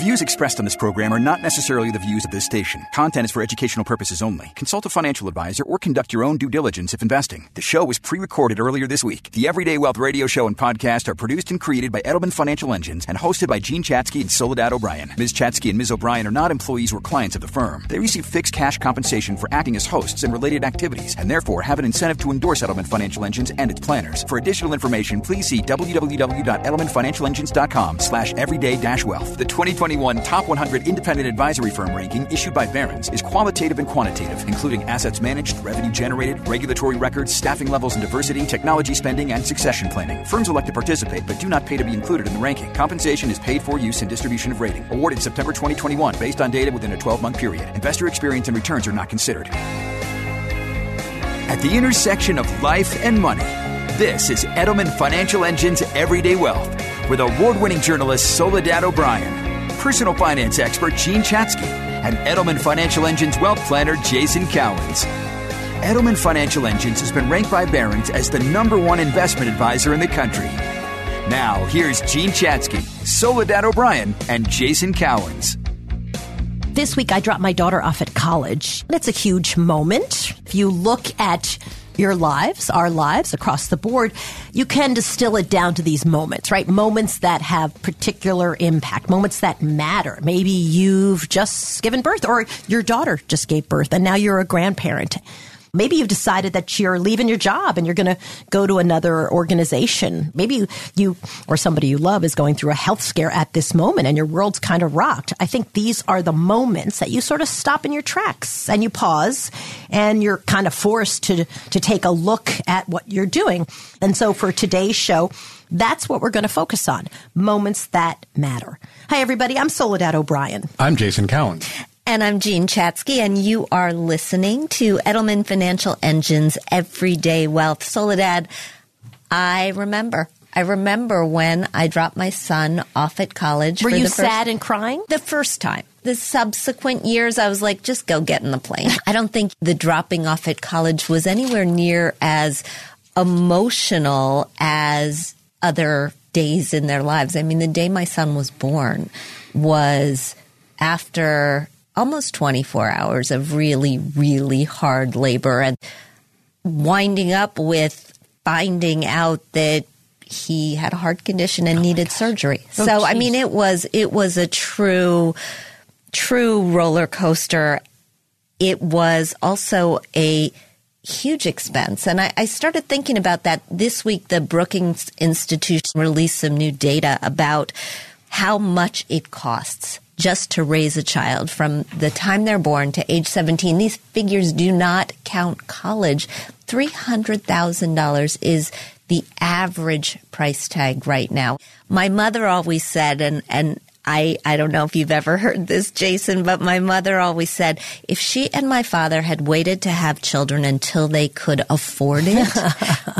views expressed on this program are not necessarily the views of this station. Content is for educational purposes only. Consult a financial advisor or conduct your own due diligence if investing. The show was pre recorded earlier this week. The Everyday Wealth radio show and podcast are produced and created by Edelman Financial Engines and hosted by Jean Chatzky and Soledad O'Brien. Ms. Chatzky and Ms. O'Brien are not employees or clients of the firm. They receive fixed cash compensation for acting as hosts and related activities, and therefore have an incentive to endorse Edelman Financial Engines and its planners. For additional information, please see www.edelmanfinancialengines.com slash everyday-wealth. The 2020 2021 Top 100 Independent Advisory Firm ranking issued by Barron's is qualitative and quantitative, including assets managed, revenue generated, regulatory records, staffing levels and diversity, technology spending, and succession planning. Firms elect to participate but do not pay to be included in the ranking. Compensation is paid for use and distribution of rating. Awarded September 2021 based on data within a 12-month period. Investor experience and returns are not considered. At the intersection of life and money, this is Edelman Financial Engine's Everyday Wealth with award-winning journalist Soledad O'Brien, personal finance expert Jean Chatzky, and Edelman Financial Engine's wealth planner Jason Cowens. Edelman Financial Engines has been ranked by Barron's as the number one investment advisor in the country. Now, here's Jean Chatzky, Soledad O'Brien, and Jason Cowens. This week, I dropped my daughter off at college. It's a huge moment. If you look at your lives, our lives across the board, you can distill it down to these moments, right? Moments that have particular impact, moments that matter. Maybe you've just given birth or your daughter just gave birth and now you're a grandparent. Maybe you've decided that you're leaving your job and you're going to go to another organization. Maybe you or somebody you love is going through a health scare at this moment and your world's kind of rocked. I think these are the moments that you sort of stop in your tracks and you pause and you're kind of forced to, to take a look at what you're doing. And so for today's show, that's what we're going to focus on. Moments that matter. Hi, everybody. I'm Soledad O'Brien. I'm Jason Cowan. And I'm Jean Chatzky, and you are listening to Edelman Financial Engine's Everyday Wealth. Soledad, I remember. I remember when I dropped my son off at college. Were you first, sad and crying? The first time. The subsequent years, I was like, just go get in the plane. I don't think the dropping off at college was anywhere near as emotional as other days in their lives. I mean, the day my son was born was after almost 24 hours of really, really hard labor and winding up with finding out that he had a heart condition and oh needed surgery. Oh, so, geez. I mean, it was, it was a true, true roller coaster. It was also a huge expense. And I, I, started thinking about that this week. The Brookings Institute released some new data about how much it costs just to raise a child from the time they're born to age 17. These figures do not count college. $300,000 is the average price tag right now. My mother always said, and, and I, I don't know if you've ever heard this, Jason, but my mother always said if she and my father had waited to have children until they could afford it,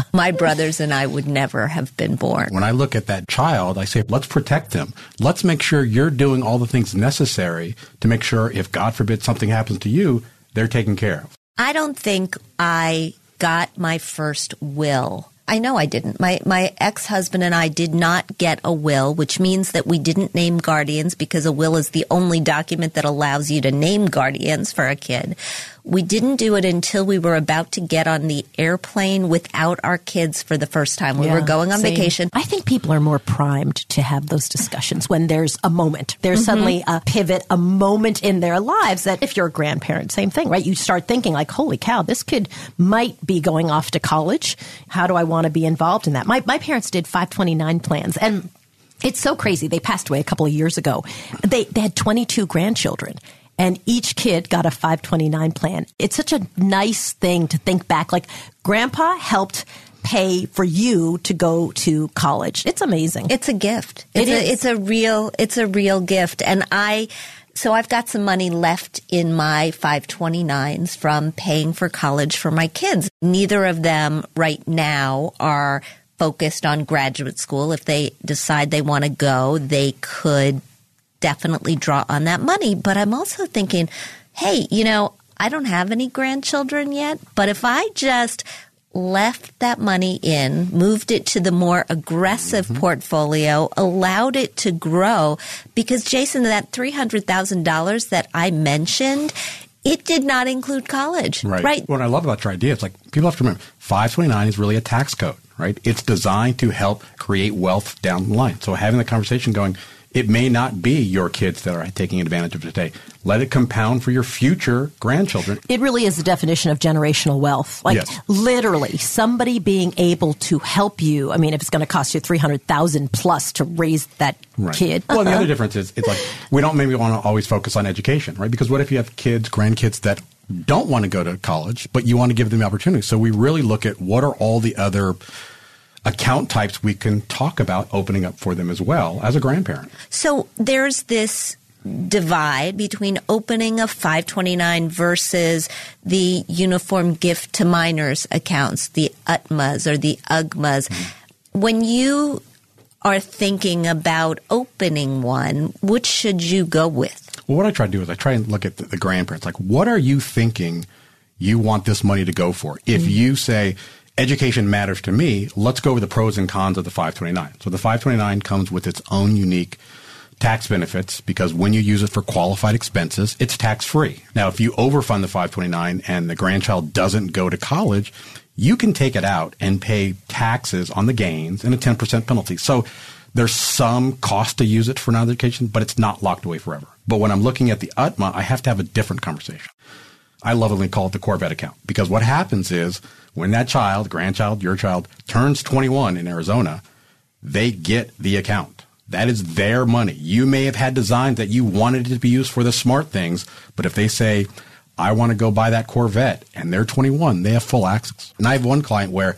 my brothers and I would never have been born. When I look at that child, I say, let's protect them. Let's make sure you're doing all the things necessary to make sure if God forbid something happens to you, they're taken care of. I don't think I got my first will I know I didn't. My my ex-husband and I did not get a will, which means that we didn't name guardians because a will is the only document that allows you to name guardians for a kid. We didn't do it until we were about to get on the airplane without our kids for the first time. We yeah, were going on same. vacation. I think people are more primed to have those discussions when there's a moment. There's mm-hmm. suddenly a pivot, a moment in their lives that if you're a grandparent, same thing, right? You start thinking like, holy cow, this kid might be going off to college. How do I want to be involved in that? My, my parents did 529 plans and it's so crazy. They passed away a couple of years ago. They, they had 22 grandchildren and each kid got a 529 plan. It's such a nice thing to think back. Like grandpa helped pay for you to go to college. It's amazing. It's a gift. It's, a, it's a real, it's a real gift. And I, so I've got some money left in my 529s from paying for college for my kids. Neither of them right now are focused on graduate school. If they decide they want to go, they could definitely draw on that money. But I'm also thinking, hey, you know, I don't have any grandchildren yet, but if I just left that money in, moved it to the more aggressive Mm-hmm. portfolio, allowed it to grow. Because Jason, that $300,000 that I mentioned, it did not include college. Right. Right. What I love about your idea is like people have to remember 529 is really a tax code, right? It's designed to help create wealth down the line. So having the conversation going, it may not be your kids that are taking advantage of it today. Let it compound for your future grandchildren. It really is the definition of generational wealth. Like Yes. literally somebody being able to help you. I mean, if it's going to cost you 300,000 plus to raise that kid. Well, the other uh-huh. difference is it's like we don't maybe want to always focus on education, right? Because what if you have kids, grandkids that don't want to go to college, but you want to give them the opportunity? So we really look at what are all the other account types we can talk about opening up for them as well as a grandparent. So there's this divide between opening a 529 versus the uniform gift to minors accounts, the UTMAs or the UGMAs. Mm-hmm. When you are thinking about opening one, which should you go with? Well, what I try to do is I try and look at the, the grandparents. Like, what are you thinking you want this money to go for? If mm-hmm. you say education matters to me, let's go over the pros and cons of the 529. So the 529 comes with its own unique tax benefits because when you use it for qualified expenses, it's tax free. Now, if you overfund the 529 and the grandchild doesn't go to college, you can take it out and pay taxes on the gains and a 10% penalty. So there's some cost to use it for non-education, but it's not locked away forever. But when I'm looking at the UTMA, I have to have a different conversation. I lovingly call it the Corvette account because what happens is when that child, grandchild, your child turns 21 in Arizona, they get the account. That is their money. You may have had designs that you wanted it to be used for the smart things, but if they say, I want to go buy that Corvette and they're 21, they have full access. And I have one client where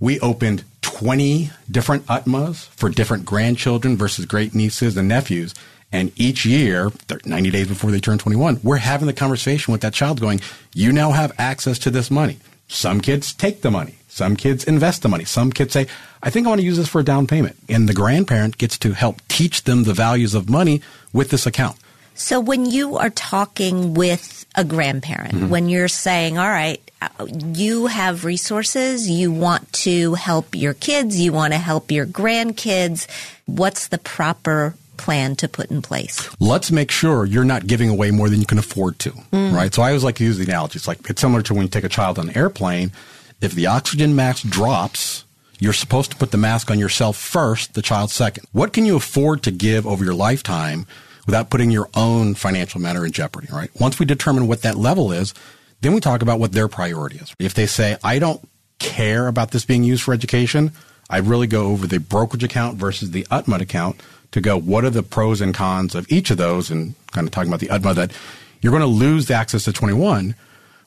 we opened 20 different UTMAs for different grandchildren versus great nieces and nephews. And each year, 90 days before they turn 21, we're having the conversation with that child going, you now have access to this money. Some kids take the money. Some kids invest the money. Some kids say, I think I want to use this for a down payment. And the grandparent gets to help teach them the values of money with this account. So when you are talking with a grandparent, when you're saying, all right, uh, you have resources, you want to help your kids, you want to help your grandkids, what's the proper plan to put in place? let's make sure you're not giving away more than you can afford to, mm. right? So I always like to use the analogy. It's like it's similar to when you take a child on an airplane. If the oxygen mask drops, you're supposed to put the mask on yourself first, the child second. What can you afford to give over your lifetime without putting your own financial matter in jeopardy, right? Once we determine what that level is, then we talk about what their priority is. If they say, I don't care about this being used for education, I really go over the brokerage account versus the UTMA account to go, what are the pros and cons of each of those? And kind of talking about the UTMA that you're going to lose the access to 21.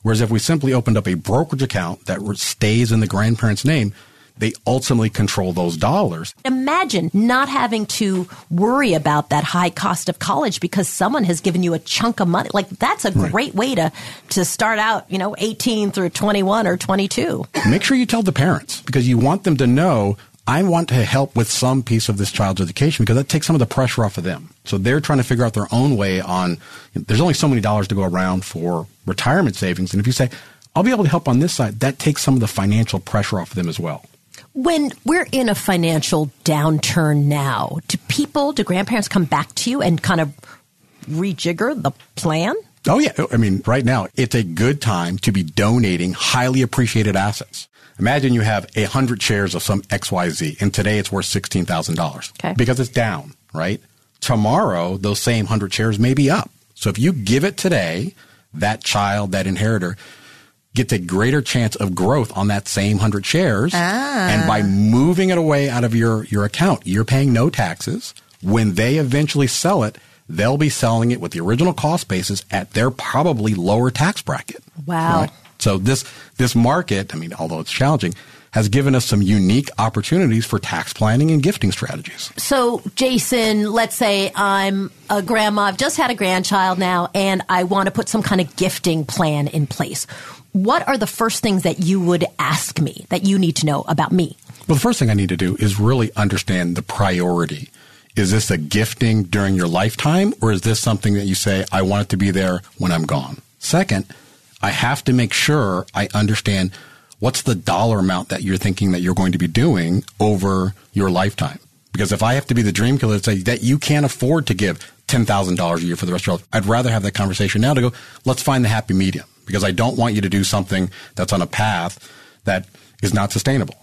Whereas if we simply opened up a brokerage account that stays in the grandparent's name, they ultimately control those dollars. Imagine not having to worry about that high cost of college because someone has given you a chunk of money. Like that's a great way to to start out, you know, 18 through 21 or 22. Make sure you tell the parents because you want them to know I want to help with some piece of this child's education because that takes some of the pressure off of them. So they're trying to figure out their own way on there's only so many dollars to go around for retirement savings and if you say I'll be able to help on this side, that takes some of the financial pressure off of them as well. When we're in a financial downturn now, do people, do grandparents come back to you and kind of rejigger the plan? Oh yeah, I mean, right now it's a good time to be donating highly appreciated assets. Imagine you have a hundred shares of some XYZ and today it's worth $16,000 Okay. because it's down, right? Tomorrow, those same hundred shares may be up. So if you give it today, that child, that inheritor gets a greater chance of growth on that same hundred shares. And by ah. moving it away out of your, your account, you're paying no taxes. When they eventually sell it, they'll be selling it with the original cost basis at their probably lower tax bracket. Wow. So this this market, I mean, although it's challenging, has given us some unique opportunities for tax planning and gifting strategies. So, Jason, let's say I'm a grandma, I've just had a grandchild now, and I want to put some kind of gifting plan in place. What are the first things that you would ask me that you need to know about me? Well, the first thing I need to do is really understand the priority. Is this a gifting during your lifetime, or is this something that you say, I want it to be there when I'm gone? Second, I have to make sure I understand what's the dollar amount that you're thinking that you're going to be doing over your lifetime? Because if I have to be the dream killer to say that you can't afford to give $10,000 a year for the rest of your life, I'd rather have that conversation now to go, let's find the happy medium because I don't want you to do something that's on a path that is not sustainable.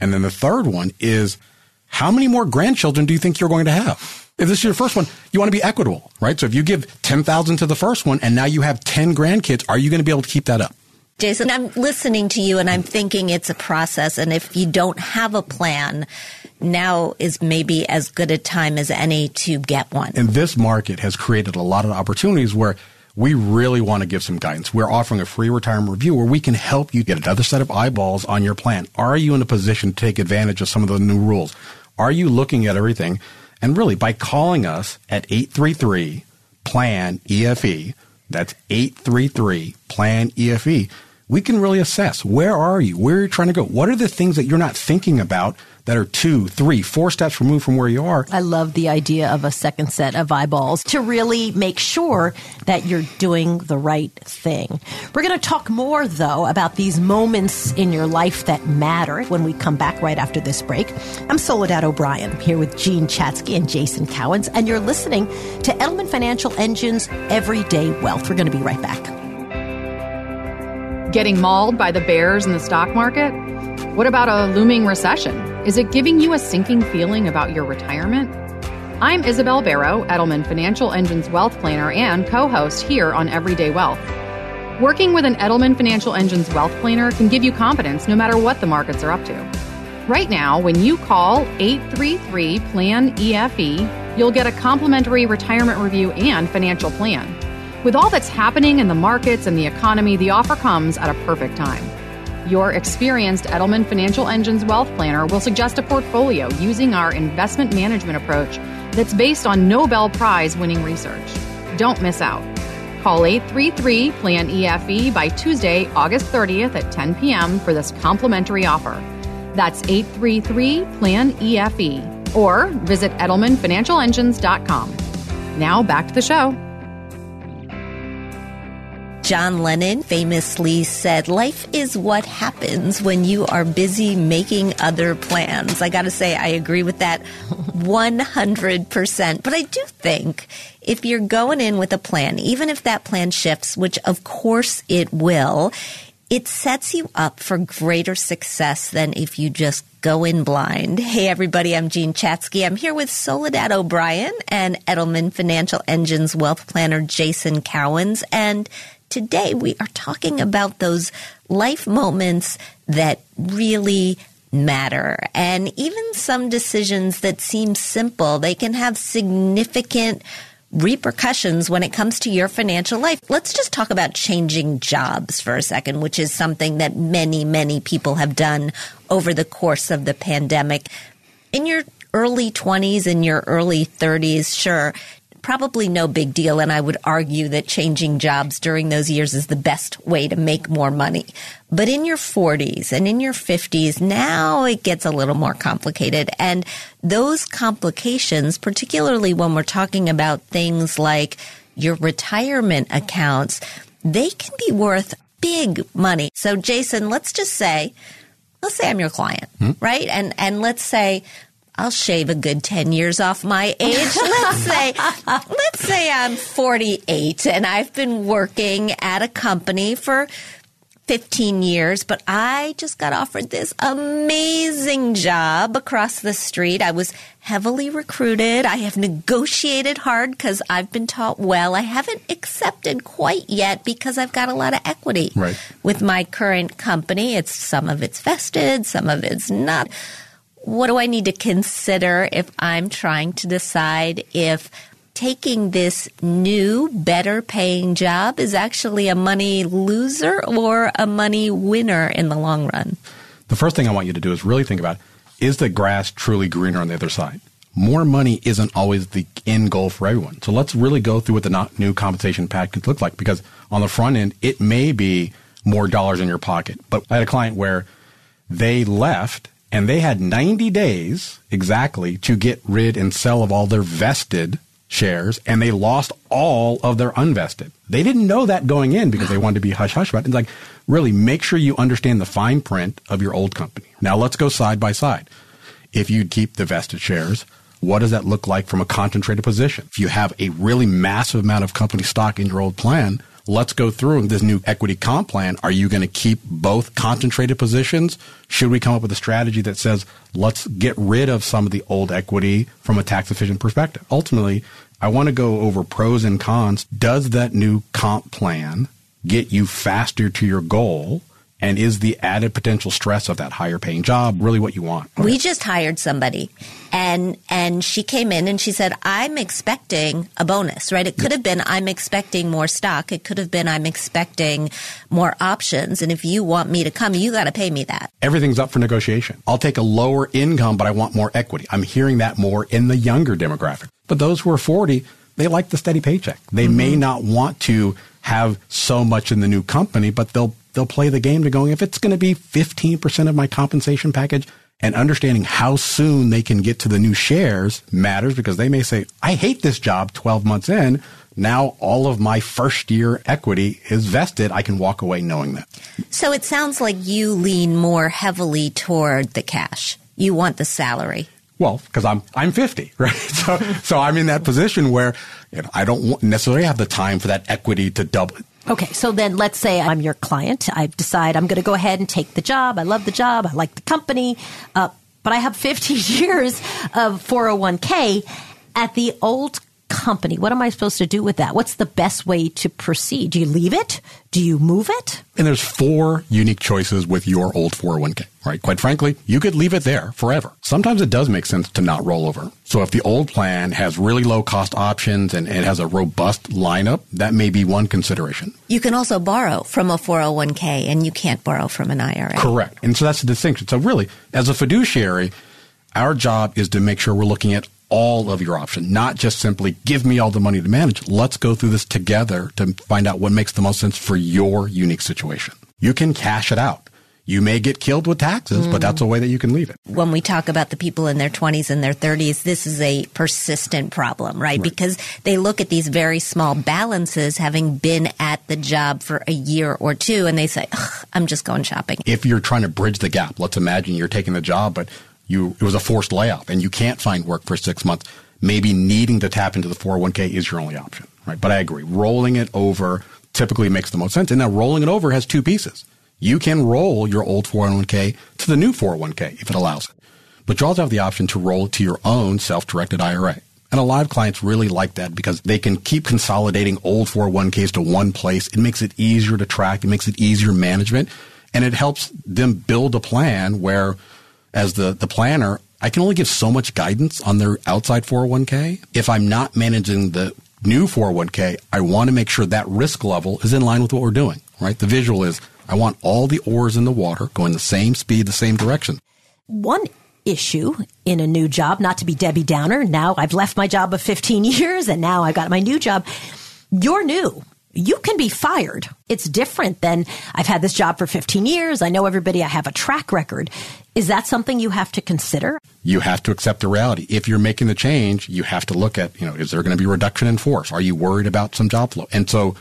And then the third one is how many more grandchildren do you think you're going to have? If this is your first one, you want to be equitable, right? So if you give 10,000 to the first one and now you have 10 grandkids, are you going to be able to keep that up? Jason, I'm listening to you and I'm thinking it's a process. And if you don't have a plan, now is maybe as good a time as any to get one. And this market has created a lot of opportunities where we really want to give some guidance. We're offering a free retirement review where we can help you get another set of eyeballs on your plan. Are you in a position to take advantage of some of the new rules? Are you looking at everything? And really, by calling us at 833 PLAN EFE, that's 833 PLAN EFE, we can really assess where are you? Where are you trying to go? What are the things that you're not thinking about that are two, three, four steps removed from where you are. I love the idea of a second set of eyeballs to really make sure that you're doing the right thing. We're going to talk more, though, about these moments in your life that matter when we come back right after this break. I'm Soledad O'Brien I'm here with Jean Chatzky and Jason Cowens, and you're listening to Edelman Financial Engine's Everyday Wealth. We're going to be right back. Getting mauled by the bears in the stock market? What about a looming recession? Is it giving you a sinking feeling about your retirement? I'm Isabel Barrow, Edelman Financial Engine's wealth planner and co host here on Everyday Wealth. Working with an Edelman Financial Engine's wealth planner can give you confidence no matter what the markets are up to. Right now, when you call 833 PLAN EFE, you'll get a complimentary retirement review and financial plan. With all that's happening in the markets and the economy, the offer comes at a perfect time. Your experienced Edelman Financial Engine's wealth planner will suggest a portfolio using our investment management approach that's based on Nobel Prize winning research. Don't miss out. Call 833 PLAN EFE by Tuesday, August 30th at 10 p.m. for this complimentary offer. That's 833 PLAN EFE or visit EdelmanFinancialEngines.com. Now back to the show. John Lennon famously said, Life is what happens when you are busy making other plans. I got to say, I agree with that 100%. But I do think if you're going in with a plan, even if that plan shifts, which of course it will, it sets you up for greater success than if you just go in blind. Hey, everybody, I'm Jean Chatzky. I'm here with Soledad O'Brien and Edelman Financial Engine's wealth planner, Jason Cowens. And today we are talking about those life moments that really matter. And even some decisions that seem simple, they can have significant repercussions when it comes to your financial life. Let's just talk about changing jobs for a second, which is something that many, many people have done over the course of the pandemic. In your early 20s and your early 30s, sure, probably no big deal. And I would argue that changing jobs during those years is the best way to make more money. But in your 40s and in your 50s, now it gets a little more complicated. And those complications, particularly when we're talking about things like your retirement accounts, they can be worth big money. So Jason, let's just say, let's say I'm your client, hmm? right? And, and let's say I'll shave a good 10 years off my age. Let's say, let's say I'm 48 and I've been working at a company for 15 years, but I just got offered this amazing job across the street. I was heavily recruited. I have negotiated hard because I've been taught well. I haven't accepted quite yet because I've got a lot of equity right. with my current company. It's some of it's vested, some of it's not what do I need to consider if I'm trying to decide if taking this new, better paying job is actually a money loser or a money winner in the long run? The first thing I want you to do is really think about is the grass truly greener on the other side? More money isn't always the end goal for everyone. So let's really go through what the new compensation package looks like because on the front end, it may be more dollars in your pocket. But I had a client where they left and they had 90 days exactly to get rid and sell of all their vested shares and they lost all of their unvested. They didn't know that going in because they wanted to be hush hush about it. It's like, really make sure you understand the fine print of your old company. Now let's go side by side. If you'd keep the vested shares, what does that look like from a concentrated position? If you have a really massive amount of company stock in your old plan, let's go through this new equity comp plan. Are you going to keep both concentrated positions? Should we come up with a strategy that says, let's get rid of some of the old equity from a tax efficient perspective? Ultimately, I want to go over pros and cons. Does that new comp plan get you faster to your goal? And is the added potential stress of that higher paying job really what you want? We just hired somebody and and she came in and she said, I'm expecting a bonus, right? It could have been I'm expecting more stock. It could have been I'm expecting more options. And if you want me to come, you got to pay me that. Everything's up for negotiation. I'll take a lower income, but I want more equity. I'm hearing that more in the younger demographic. But those who are 40, they like the steady paycheck. They mm-hmm. may not want to have so much in the new company, but they'll they'll play the game to going, if it's going to be 15% of my compensation package and understanding how soon they can get to the new shares matters because they may say, I hate this job 12 months in. Now all of my first year equity is vested. I can walk away knowing that. So it sounds like you lean more heavily toward the cash. You want the salary. Well, because I'm I'm 50, right? So so I'm in that position where you know, I don't necessarily have the time for that equity to double. Okay, so then let's say I'm your client. I decide I'm going to go ahead and take the job. I love the job. I like the company, uh, but I have 15 years of 401k at the old company. What am I supposed to do with that? What's the best way to proceed? Do you leave it? Do you move it? And there's four unique choices with your old 401k, right? Quite frankly, you could leave it there forever. Sometimes it does make sense to not roll over. So if the old plan has really low cost options and it has a robust lineup, that may be one consideration. You can also borrow from a 401k and you can't borrow from an IRA. Correct. And so that's the distinction. So really, as a fiduciary, our job is to make sure we're looking at all of your options, not just simply give me all the money to manage. Let's go through this together to find out what makes the most sense for your unique situation. You can cash it out. You may get killed with taxes, mm. but that's a way that you can leave it. When we talk about the people in their 20s and their 30s, this is a persistent problem, right? right? Because they look at these very small balances having been at the job for a year or two and they say, I'm just going shopping. If you're trying to bridge the gap, let's imagine you're taking the job, but you it was a forced layoff and you can't find work for six months, maybe needing to tap into the 401k is your only option, right? But I agree, rolling it over typically makes the most sense. And now rolling it over has two pieces. You can roll your old 401k to the new 401k if it allows it. But you also have the option to roll it to your own self-directed IRA. And a lot of clients really like that because they can keep consolidating old 401ks to one place. It makes it easier to track. It makes it easier management. And it helps them build a plan where as the, the planner, I can only give so much guidance on their outside 401k. If I'm not managing the new 401k, I want to make sure that risk level is in line with what we're doing, right? The visual is I want all the oars in the water going the same speed, the same direction. One issue in a new job, not to be Debbie Downer. Now I've left my job of 15 years and now I've got my new job. You're new you can be fired. It's different than I've had this job for 15 years. I know everybody. I have a track record. Is that something you have to consider? You have to accept the reality. If you're making the change, you have to look at, you know, is there going to be a reduction in force? Are you worried about some job flow? And so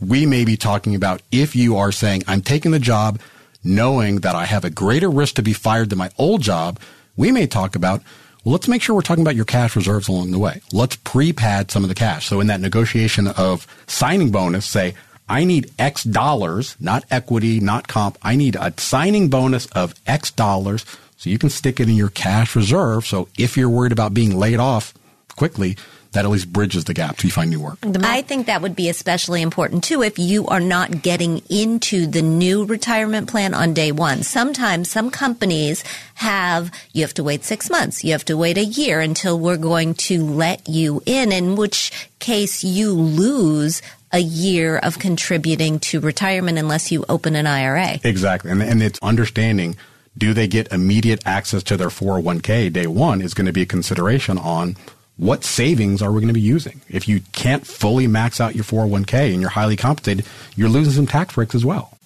we may be talking about if you are saying, I'm taking the job knowing that I have a greater risk to be fired than my old job, we may talk about, well, let's make sure we're talking about your cash reserves along the way. Let's pre-pad some of the cash. So in that negotiation of signing bonus, say, I need X dollars, not equity, not comp. I need a signing bonus of X dollars so you can stick it in your cash reserve. So if you're worried about being laid off quickly, that at least bridges the gap to find new work. I think that would be especially important too if you are not getting into the new retirement plan on day one. Sometimes some companies have, you have to wait six months, you have to wait a year until we're going to let you in, in which case you lose a year of contributing to retirement unless you open an IRA. Exactly. And, and it's understanding do they get immediate access to their 401k day one is going to be a consideration on what savings are we going to be using? If you can't fully max out your 401k and you're highly compensated, you're losing some tax breaks as well.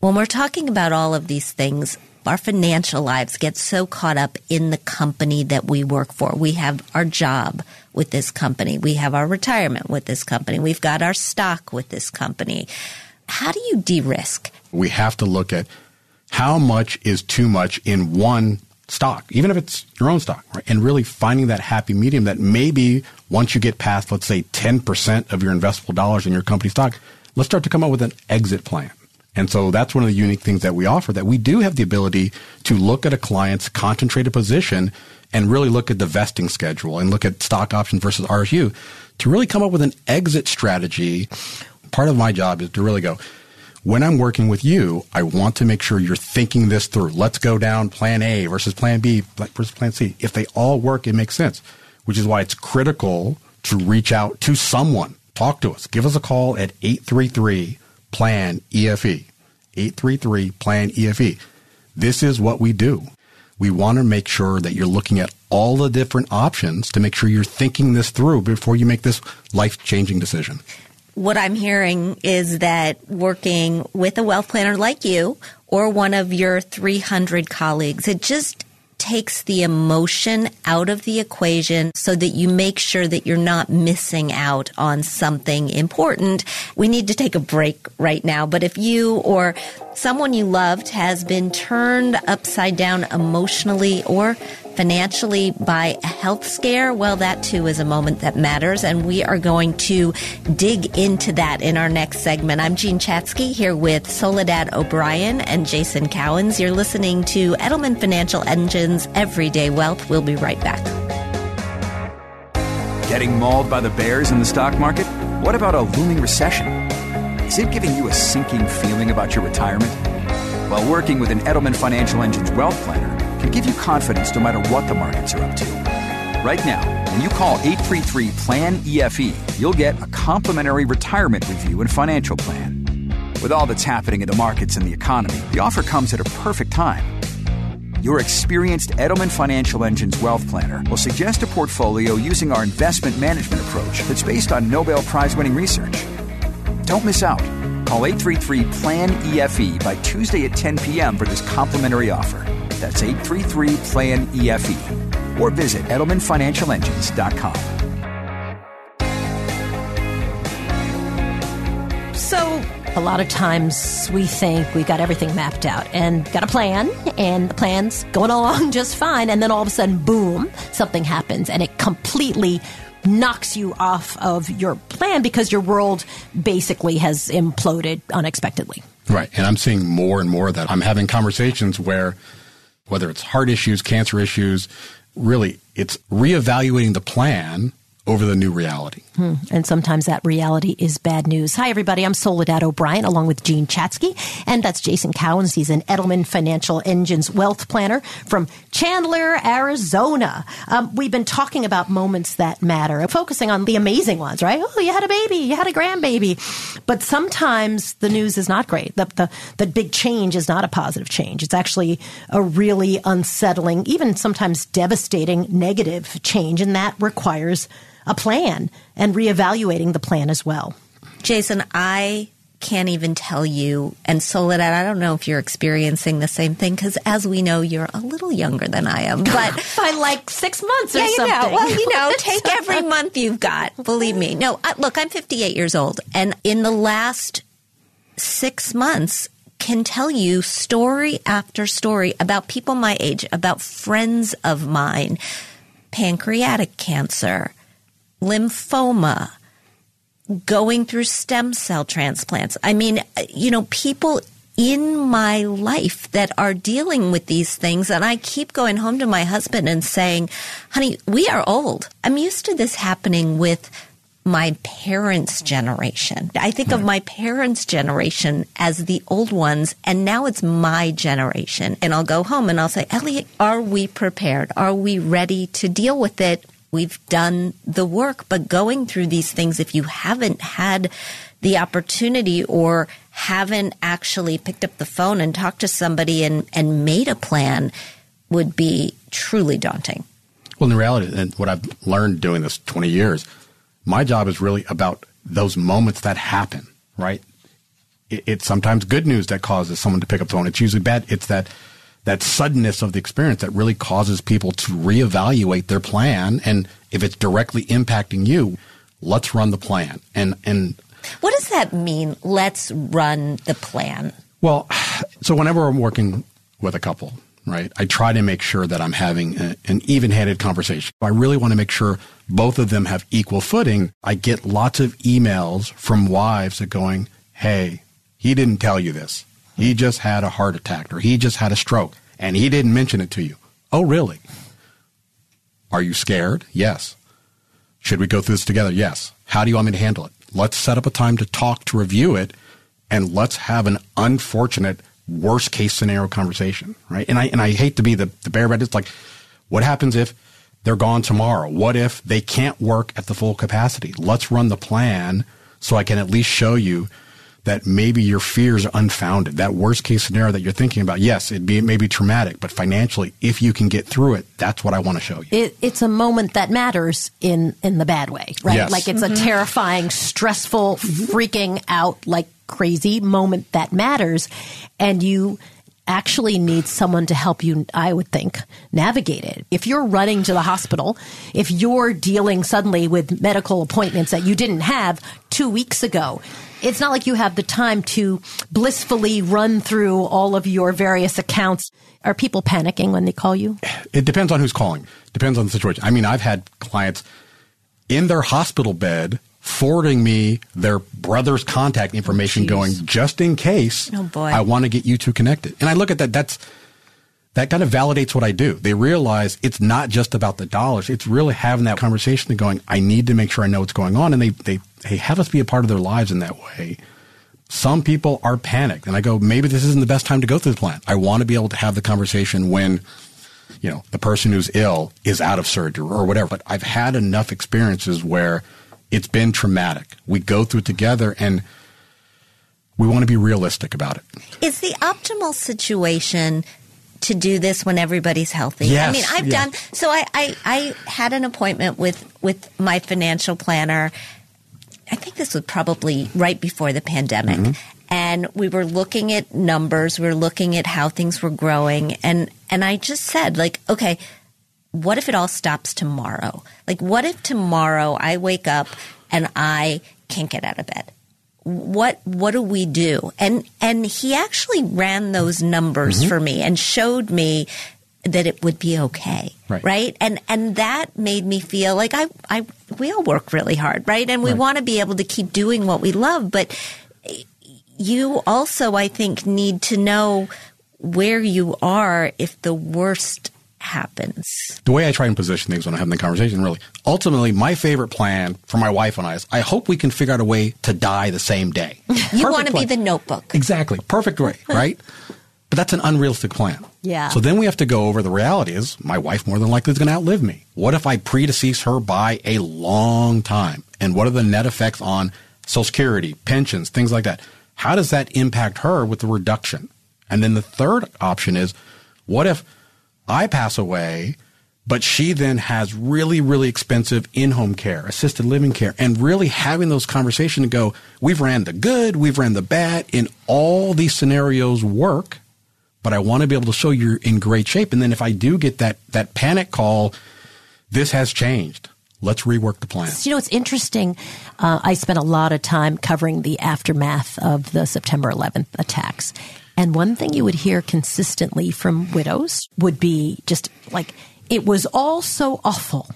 When we're talking about all of these things, our financial lives get so caught up in the company that we work for. We have our job with this company. We have our retirement with this company. We've got our stock with this company. How do you de-risk? We have to look at how much is too much in one stock, even if it's your own stock, right? And really finding that happy medium that maybe once you get past, let's say 10% of your investable dollars in your company stock, let's start to come up with an exit plan. And so that's one of the unique things that we offer that we do have the ability to look at a client's concentrated position and really look at the vesting schedule and look at stock options versus RSU to really come up with an exit strategy. Part of my job is to really go, when I'm working with you, I want to make sure you're thinking this through. Let's go down plan A versus plan B versus plan C. If they all work, it makes sense, which is why it's critical to reach out to someone. Talk to us. Give us a call at 833 plan EFE. 833 plan EFE. This is what we do. We want to make sure that you're looking at all the different options to make sure you're thinking this through before you make this life changing decision. What I'm hearing is that working with a wealth planner like you or one of your 300 colleagues, it just takes the emotion out of the equation so that you make sure that you're not missing out on something important. We need to take a break right now, but if you or someone you loved has been turned upside down emotionally or financially by a health scare, well, that too is a moment that matters. And we are going to dig into that in our next segment. I'm Jean Chatzky here with Soledad O'Brien and Jason Cowens. You're listening to Edelman Financial Engines Everyday Wealth. We'll be right back. Getting mauled by the bears in the stock market? What about a looming recession? Is it giving you a sinking feeling about your retirement? While working with an Edelman Financial Engines wealth planner, give you confidence no matter what the markets are up to. Right now, when you call 833 PLAN EFE, you'll get a complimentary retirement review and financial plan. With all that's happening in the markets and the economy, the offer comes at a perfect time. Your experienced Edelman Financial Engines wealth planner will suggest a portfolio using our investment management approach that's based on Nobel Prize winning research. Don't miss out. Call 833 PLAN EFE by Tuesday at 10 p.m. for this complimentary offer. That's 833 PLAN EFE. Or visit EdelmanFinancialEngines.com. So, a lot of times we think we got everything mapped out and got a plan, and the plan's going along just fine, and then all of a sudden, boom, something happens, and it completely knocks you off of your plan because your world basically has imploded unexpectedly. Right. And I'm seeing more and more of that. I'm having conversations where whether it's heart issues, cancer issues, really it's reevaluating the plan over the new reality. Hmm. And sometimes that reality is bad news. Hi, everybody. I'm Soledad O'Brien along with Jean Chatzky, And that's Jason Cowens. He's an Edelman Financial Engines wealth planner from Chandler, Arizona. Um, we've been talking about moments that matter, focusing on the amazing ones, right? Oh, you had a baby, you had a grandbaby. But sometimes the news is not great. The, the, the big change is not a positive change. It's actually a really unsettling, even sometimes devastating negative change. And that requires a plan and reevaluating the plan as well. Jason, I can't even tell you, and Soledad, I don't know if you're experiencing the same thing because, as we know, you're a little younger than I am, but by like six months or yeah, you something. Know. Well, you know, take every month you've got. Believe me. No, I, look, I'm 58 years old, and in the last six months, can tell you story after story about people my age, about friends of mine, pancreatic cancer, lymphoma, going through stem cell transplants. I mean, you know, people in my life that are dealing with these things. And I keep going home to my husband and saying, honey, we are old. I'm used to this happening with my parents' generation. I think of my parents' generation as the old ones, and now it's my generation. And I'll go home and I'll say, Elliot, are we prepared? Are we ready to deal with it? We've done the work, but going through these things, if you haven't had the opportunity or haven't actually picked up the phone and talked to somebody and, and made a plan would be truly daunting. Well, in reality, and what I've learned doing this 20 years, my job is really about those moments that happen, right? it, it's sometimes good news that causes someone to pick up the phone. It's usually bad. It's that that suddenness of the experience that really causes people to reevaluate their plan. And if it's directly impacting you, let's run the plan. And and what does that mean? Let's run the plan. Well, so whenever I'm working with a couple, right, I try to make sure that I'm having a, an even handed conversation. I really want to make sure both of them have equal footing. I get lots of emails from wives that going, Hey, he didn't tell you this. He just had a heart attack or he just had a stroke and he didn't mention it to you. Oh, really? Are you scared? Yes. Should we go through this together? Yes. How do you want me to handle it? Let's set up a time to talk, to review it, and let's have an unfortunate worst case scenario conversation, right? And I and I hate to be the, the bear, but it's like, what happens if they're gone tomorrow? What if they can't work at the full capacity? Let's run the plan so I can at least show you that maybe your fears are unfounded. That worst case scenario that you're thinking about, yes, it, be, it may be traumatic, but financially, if you can get through it, that's what I want to show you. It, it's a moment that matters in in the bad way, right? Yes. Like it's mm-hmm. a terrifying, stressful, freaking out, like crazy moment that matters, and you actually need someone to help you, I would think, navigate it. If you're running to the hospital, if you're dealing suddenly with medical appointments that you didn't have two weeks ago, it's not like you have the time to blissfully run through all of your various accounts. Are people panicking when they call you? It depends on who's calling. Depends on the situation. I mean, I've had clients in their hospital bed forwarding me their brother's contact information going just in case oh boy. I want to get you two connected. And I look at that that's that kind of validates what I do. They realize it's not just about the dollars. It's really having that conversation and going, I need to make sure I know what's going on. And they, they, they have us be a part of their lives in that way. Some people are panicked and I go, maybe this isn't the best time to go through the plan. I want to be able to have the conversation when, you know, the person who's ill is out of surgery or whatever. But I've had enough experiences where it's been traumatic. We go through it together and we want to be realistic about it. Is the optimal situation to do this when everybody's healthy. Yes, I mean, I've yes. done so. I, I I had an appointment with with my financial planner. I think this was probably right before the pandemic. Mm-hmm. And we were looking at numbers, we were looking at how things were growing and and I just said like, okay, what if it all stops tomorrow? Like what if tomorrow I wake up and I can't get out of bed? What what do we do? And and he actually ran those numbers Mm-hmm. for me and showed me that it would be okay. Right. right. And and that made me feel like I I we all work really hard, right? And we Right. want to be able to keep doing what we love, but you also I think need to know where you are if the worst happens. the way I try and position things when I'm having the conversation, really, ultimately, my favorite plan for my wife and I is I hope we can figure out a way to die the same day. You want to be the notebook. Exactly. Perfect way, right? but that's an unrealistic plan. Yeah. So then we have to go over the reality is my wife more than likely is going to outlive me. What if I predecease her by a long time? And what are the net effects on Social Security, pensions, things like that? How does that impact her with the reduction? And then the third option is what if I pass away, but she then has really, really expensive in-home care, assisted living care, and really having those conversations to go, we've ran the good, we've ran the bad, in all these scenarios work, but I want to be able to show you're in great shape. And then if I do get that, that panic call, this has changed. Let's rework the plan. You know, it's interesting. Uh, I spent a lot of time covering the aftermath of the September 11th attacks. And one thing you would hear consistently from widows would be just like, it was all so awful,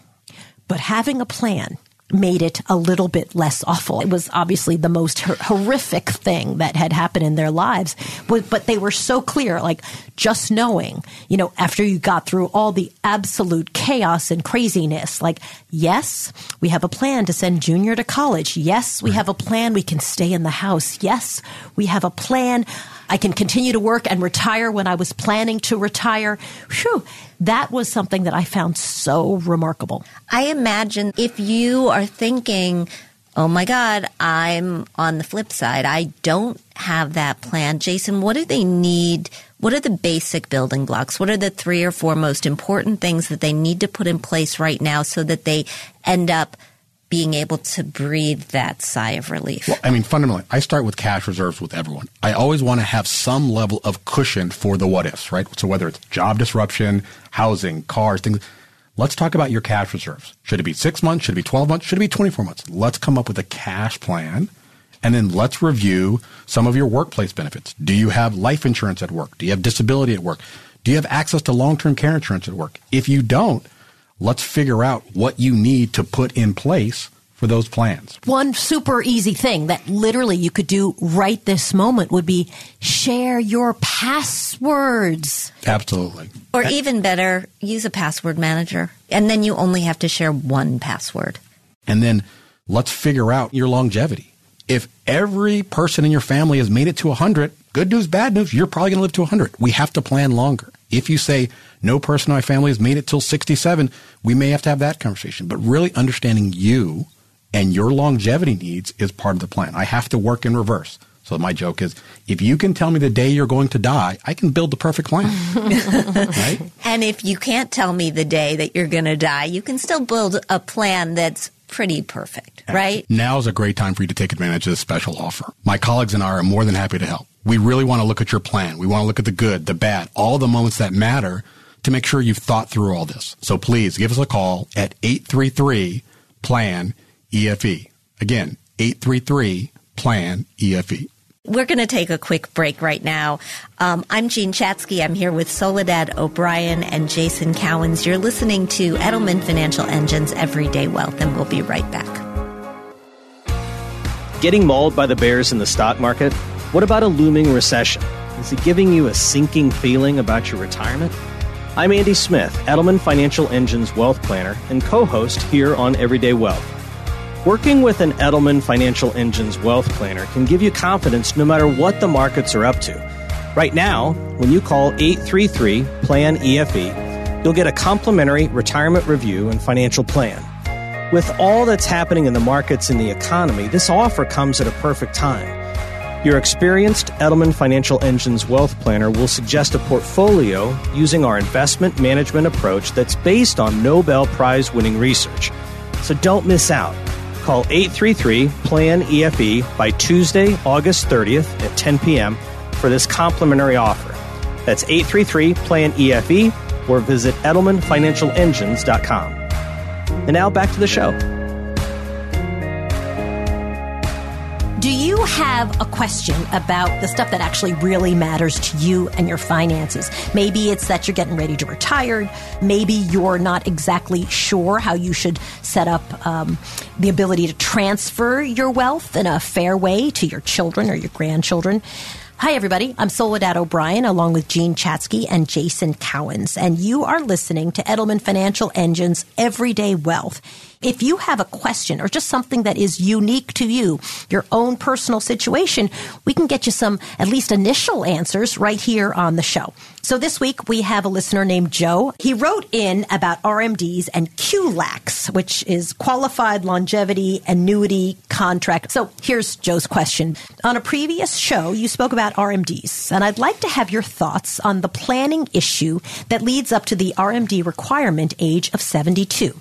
but having a plan made it a little bit less awful. It was obviously the most hor- horrific thing that had happened in their lives, but, but they were so clear, like just knowing, you know, after you got through all the absolute chaos and craziness, like, yes, we have a plan to send Junior to college. Yes, we have a plan we can stay in the house. Yes, we have a plan. I can continue to work and retire when I was planning to retire. Whew, that was something that I found so remarkable. I imagine if you are thinking, oh my God, I'm on the flip side, I don't have that plan. Jason, what do they need? What are the basic building blocks? What are the three or four most important things that they need to put in place right now so that they end up being able to breathe that sigh of relief. Well, I mean, fundamentally, I start with cash reserves with everyone. I always want to have some level of cushion for the what ifs, right? So whether it's job disruption, housing, cars, things. Let's talk about your cash reserves. Should it be six months? Should it be 12 months? Should it be 24 months? Let's come up with a cash plan. And then let's review some of your workplace benefits. Do you have life insurance at work? Do you have disability at work? Do you have access to long term care insurance at work? If you don't, let's figure out what you need to put in place for those plans. One super easy thing that literally you could do right this moment would be share your passwords. Absolutely. Or even better, use a password manager. And then you only have to share one password. And then let's figure out your longevity. If every person in your family has made it to 100, good news, bad news, you're probably going to live to 100. We have to plan longer. If you say no person in my family has made it till 67, we may have to have that conversation. But really understanding you and your longevity needs is part of the plan. I have to work in reverse. So my joke is, if you can tell me the day you're going to die, I can build the perfect plan. right? And if you can't tell me the day that you're going to die, you can still build a plan that's pretty perfect, right? Now is a great time for you to take advantage of this special offer. My colleagues and I are more than happy to help. We really want to look at your plan. We want to look at the good, the bad, all the moments that matter to make sure you've thought through all this. So please give us a call at 833 plan EFE. Again, 833 plan EFE. We're going to take a quick break right now. Um, I'm Jean Chatzky. I'm here with Soledad O'Brien and Jason Cowens. You're listening to Edelman Financial Engines Everyday Wealth, and we'll be right back. Getting mauled by the bears in the stock market? What about a looming recession? Is it giving you a sinking feeling about your retirement? I'm Andy Smith, Edelman Financial Engines Wealth Planner and co host here on Everyday Wealth. Working with an Edelman Financial Engines wealth planner can give you confidence no matter what the markets are up to. Right now, when you call 833 PLAN EFE, you'll get a complimentary retirement review and financial plan. With all that's happening in the markets and the economy, this offer comes at a perfect time. Your experienced Edelman Financial Engines wealth planner will suggest a portfolio using our investment management approach that's based on Nobel Prize winning research. So don't miss out. Call 833 PLAN EFE by Tuesday, August 30th at 10 p.m. for this complimentary offer. That's 833 PLAN EFE or visit EdelmanFinancialEngines.com. And now back to the show. Have a question about the stuff that actually really matters to you and your finances? Maybe it's that you're getting ready to retire. Maybe you're not exactly sure how you should set up um, the ability to transfer your wealth in a fair way to your children or your grandchildren. Hi, everybody. I'm Soledad O'Brien along with Jean Chatzky and Jason Cowens, and you are listening to Edelman Financial Engine's Everyday Wealth. If you have a question or just something that is unique to you, your own personal situation, we can get you some at least initial answers right here on the show. So this week we have a listener named Joe. He wrote in about RMDs and QLACs, which is Qualified Longevity Annuity Contract. So here's Joe's question. On a previous show, you spoke about RMDs, and I'd like to have your thoughts on the planning issue that leads up to the RMD requirement age of 72.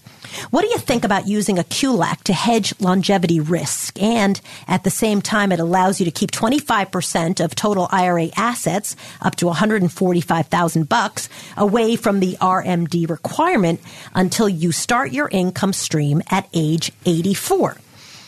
What do you think about using a QLAC to hedge longevity risk? And at the same time, it allows you to keep 25% of total IRA assets up to 145,000 bucks away from the RMD requirement until you start your income stream at age 84.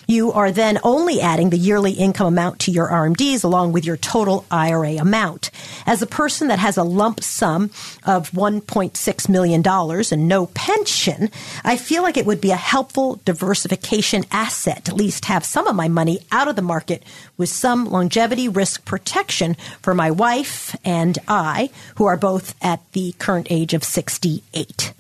You are then only adding the yearly income amount to your RMDs along with your total IRA amount. As a person that has a lump sum of $1.6 million and no pension, I feel like it would be a helpful diversification asset to at least have some of my money out of the market with some longevity risk protection for my wife and I, who are both at the current age of 68.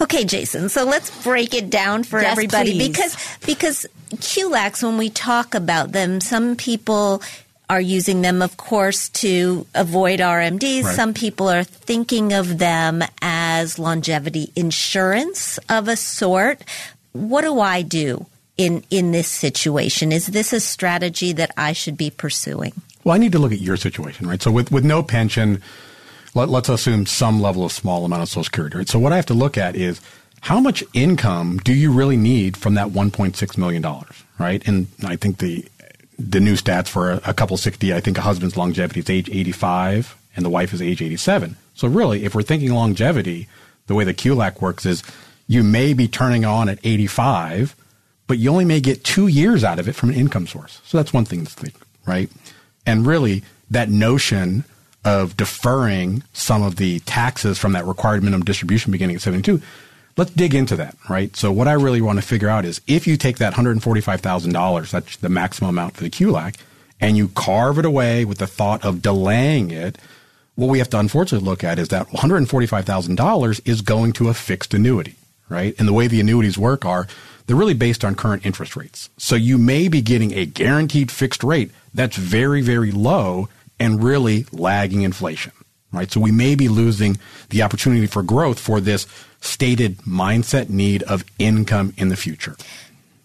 Okay, Jason. So let's break it down for Yes, everybody please. because because QLACs, when we talk about them, some people are using them, of course, to avoid RMDs. Right. Some people are thinking of them as longevity insurance of a sort. What do I do in in this situation? Is this a strategy that I should be pursuing? Well, I need to look at your situation, right? So with, with no pension, let, let's assume some level of small amount of Social Security, right? So what I have to look at is how much income do you really need from that $1.6 million, right? And I think the, the new stats for a, a couple 60, I think a husband's longevity is age 85 and the wife is age 87. So really, if we're thinking longevity, the way the QLAC works is you may be turning on at 85, but you only may get two years out of it from an income source. So that's one thing to think, right? And really, that notion of deferring some of the taxes from that required minimum distribution beginning at 72, let's dig into that, right? So what I really want to figure out is if you take that $145,000, that's the maximum amount for the QLAC, and you carve it away with the thought of delaying it – what we have to unfortunately look at is that $145,000 is going to a fixed annuity, right? And the way the annuities work are they're really based on current interest rates. So you may be getting a guaranteed fixed rate that's very, very low and really lagging inflation, right? So we may be losing the opportunity for growth for this stated mindset need of income in the future.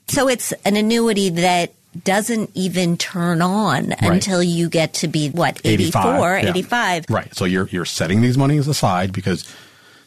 So it's an annuity that doesn't even turn on right. until you get to be what 84 85, yeah. 85 right so you're you're setting these monies aside because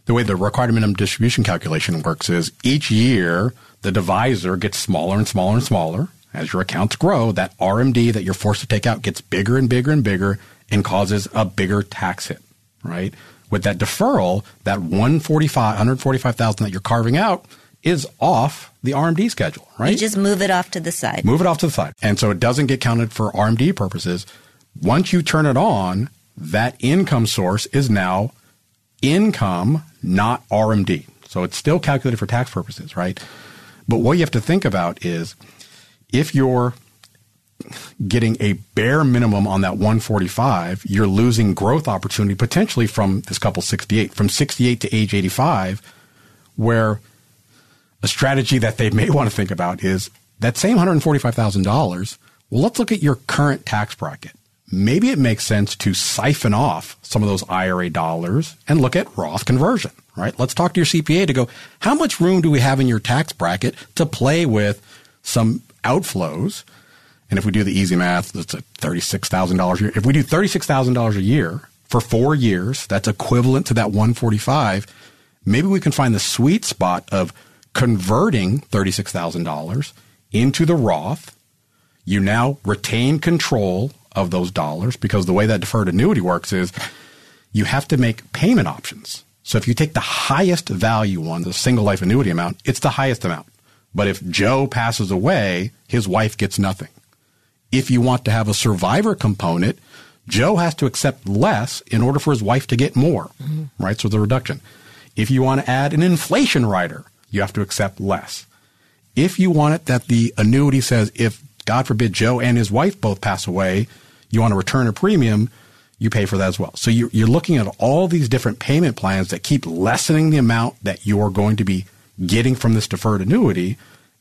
the way the required minimum distribution calculation works is each year the divisor gets smaller and smaller and smaller as your accounts grow that RMD that you're forced to take out gets bigger and bigger and bigger and causes a bigger tax hit right with that deferral that 145 145,000 that you're carving out is off the RMD schedule, right? You just move it off to the side. Move it off to the side. And so it doesn't get counted for RMD purposes. Once you turn it on, that income source is now income, not RMD. So it's still calculated for tax purposes, right? But what you have to think about is if you're getting a bare minimum on that 145, you're losing growth opportunity potentially from this couple 68, from 68 to age 85, where – a strategy that they may want to think about is that same $145,000. Well, let's look at your current tax bracket. Maybe it makes sense to siphon off some of those IRA dollars and look at Roth conversion, right? Let's talk to your CPA to go, how much room do we have in your tax bracket to play with some outflows? And if we do the easy math, that's a $36,000 a year. If we do $36,000 a year for four years, that's equivalent to that 145. Maybe we can find the sweet spot of converting $36,000 into the Roth. You now retain control of those dollars because the way that deferred annuity works is you have to make payment options. So if you take the highest value one, the single life annuity amount, it's the highest amount. But if Joe passes away, his wife gets nothing. If you want to have a survivor component, Joe has to accept less in order for his wife to get more, mm-hmm. right? So the reduction. If you want to add an inflation rider, you have to accept less. If you want it that the annuity says if God forbid Joe and his wife both pass away, you want to return a premium, you pay for that as well. So you're, you're looking at all these different payment plans that keep lessening the amount that you're going to be getting from this deferred annuity.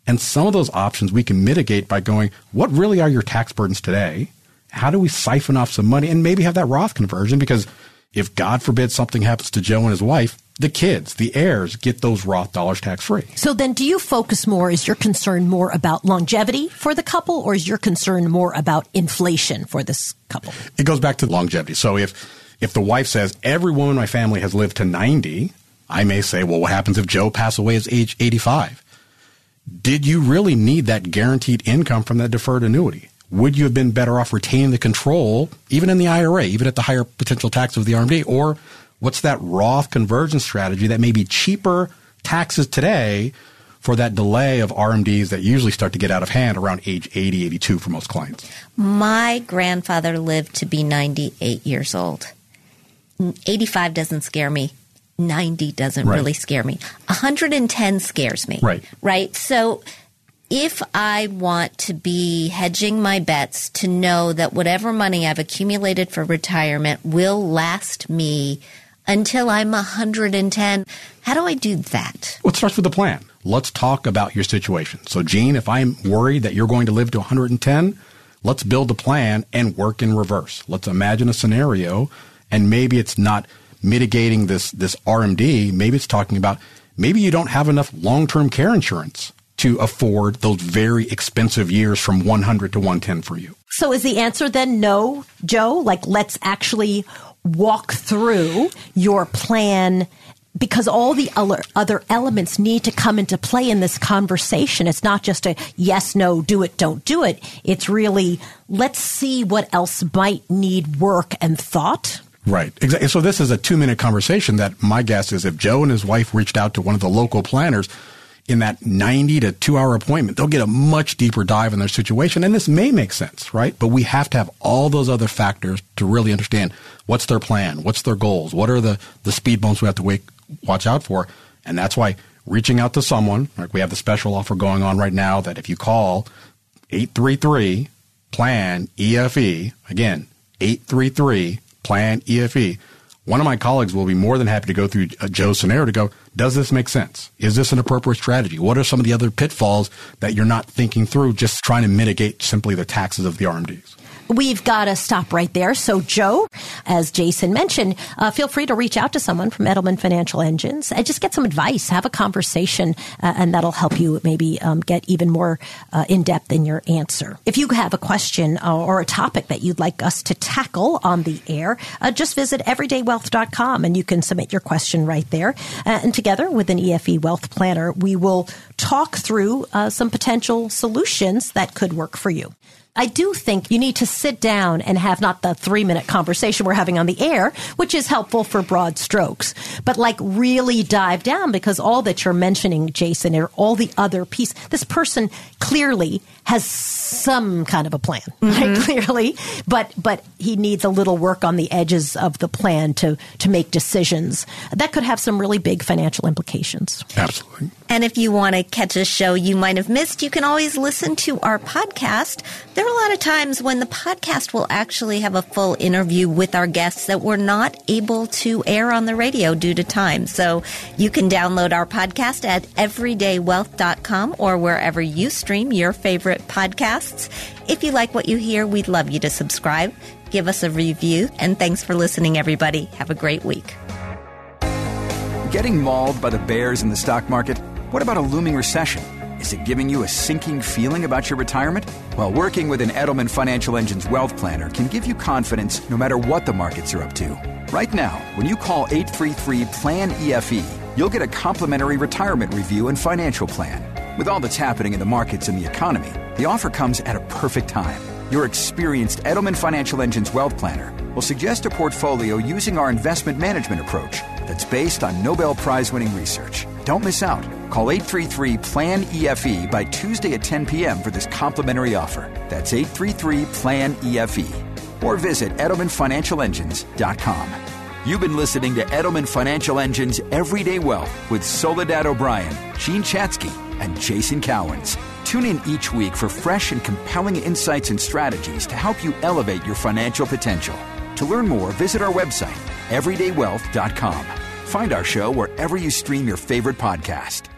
And some of those options we can mitigate by going, what really are your tax burdens today? How do we siphon off some money and maybe have that Roth conversion? Because if God forbid something happens to Joe and his wife, the kids, the heirs, get those Roth dollars tax free. So then, do you focus more? Is your concern more about longevity for the couple, or is your concern more about inflation for this couple? It goes back to longevity. So if if the wife says every woman in my family has lived to ninety, I may say, well, what happens if Joe passes away at age eighty five? Did you really need that guaranteed income from that deferred annuity? Would you have been better off retaining the control, even in the IRA, even at the higher potential tax of the RMD, or What's that Roth conversion strategy that may be cheaper taxes today for that delay of RMDs that usually start to get out of hand around age 80, 82 for most clients? My grandfather lived to be 98 years old. 85 doesn't scare me. 90 doesn't right. really scare me. 110 scares me. Right. Right. So if I want to be hedging my bets to know that whatever money I've accumulated for retirement will last me until I'm 110. How do I do that? Well, it starts with a plan. Let's talk about your situation. So, Jean, if I'm worried that you're going to live to 110, let's build a plan and work in reverse. Let's imagine a scenario, and maybe it's not mitigating this, this RMD. Maybe it's talking about maybe you don't have enough long term care insurance to afford those very expensive years from 100 to 110 for you. So is the answer then no, Joe? Like let's actually walk through your plan because all the other, other elements need to come into play in this conversation. It's not just a yes, no, do it, don't do it. It's really let's see what else might need work and thought. Right. Exactly. So this is a two minute conversation that my guess is if Joe and his wife reached out to one of the local planners in that 90 to two hour appointment, they'll get a much deeper dive in their situation. And this may make sense, right? But we have to have all those other factors to really understand what's their plan, what's their goals, what are the, the speed bumps we have to watch out for. And that's why reaching out to someone, like we have the special offer going on right now that if you call 833 plan EFE, again, 833 plan EFE, one of my colleagues will be more than happy to go through uh, Joe's scenario to go, does this make sense? Is this an appropriate strategy? What are some of the other pitfalls that you're not thinking through just trying to mitigate simply the taxes of the RMDs? We've got to stop right there. So, Joe, as Jason mentioned, uh, feel free to reach out to someone from Edelman Financial Engines and just get some advice, have a conversation, uh, and that'll help you maybe um, get even more uh, in depth in your answer. If you have a question uh, or a topic that you'd like us to tackle on the air, uh, just visit everydaywealth.com and you can submit your question right there. Uh, and together with an EFE Wealth Planner, we will talk through some potential solutions that could work for you. I do think you need to sit down and have not the three minute conversation we're having on the air, which is helpful for broad strokes, but like really dive down because all that you're mentioning, Jason, are all the other piece. This person clearly has some kind of a plan, mm-hmm. right? Clearly, but but he needs a little work on the edges of the plan to to make decisions that could have some really big financial implications. Absolutely. And if you want to catch a show you might have missed, you can always listen to our podcast. There are a lot of times when the podcast will actually have a full interview with our guests that we're not able to air on the radio due to time. So you can download our podcast at everydaywealth.com or wherever you stream your favorite podcasts. If you like what you hear, we'd love you to subscribe, give us a review, and thanks for listening, everybody. Have a great week. Getting mauled by the bears in the stock market? What about a looming recession? Is it giving you a sinking feeling about your retirement? Well, working with an Edelman Financial Engines wealth planner can give you confidence no matter what the markets are up to. Right now, when you call 833 PLAN EFE, you'll get a complimentary retirement review and financial plan. With all that's happening in the markets and the economy, the offer comes at a perfect time. Your experienced Edelman Financial Engines wealth planner will suggest a portfolio using our investment management approach that's based on Nobel Prize winning research. Don't miss out. Call 833 PLAN EFE by Tuesday at 10 p.m. for this complimentary offer. That's 833 PLAN EFE. Or visit EdelmanFinancialEngines.com. You've been listening to Edelman Financial Engines Everyday Wealth with Soledad O'Brien, Jean Chatzky, and Jason Cowens. Tune in each week for fresh and compelling insights and strategies to help you elevate your financial potential. To learn more, visit our website, everydaywealth.com. Find our show wherever you stream your favorite podcast.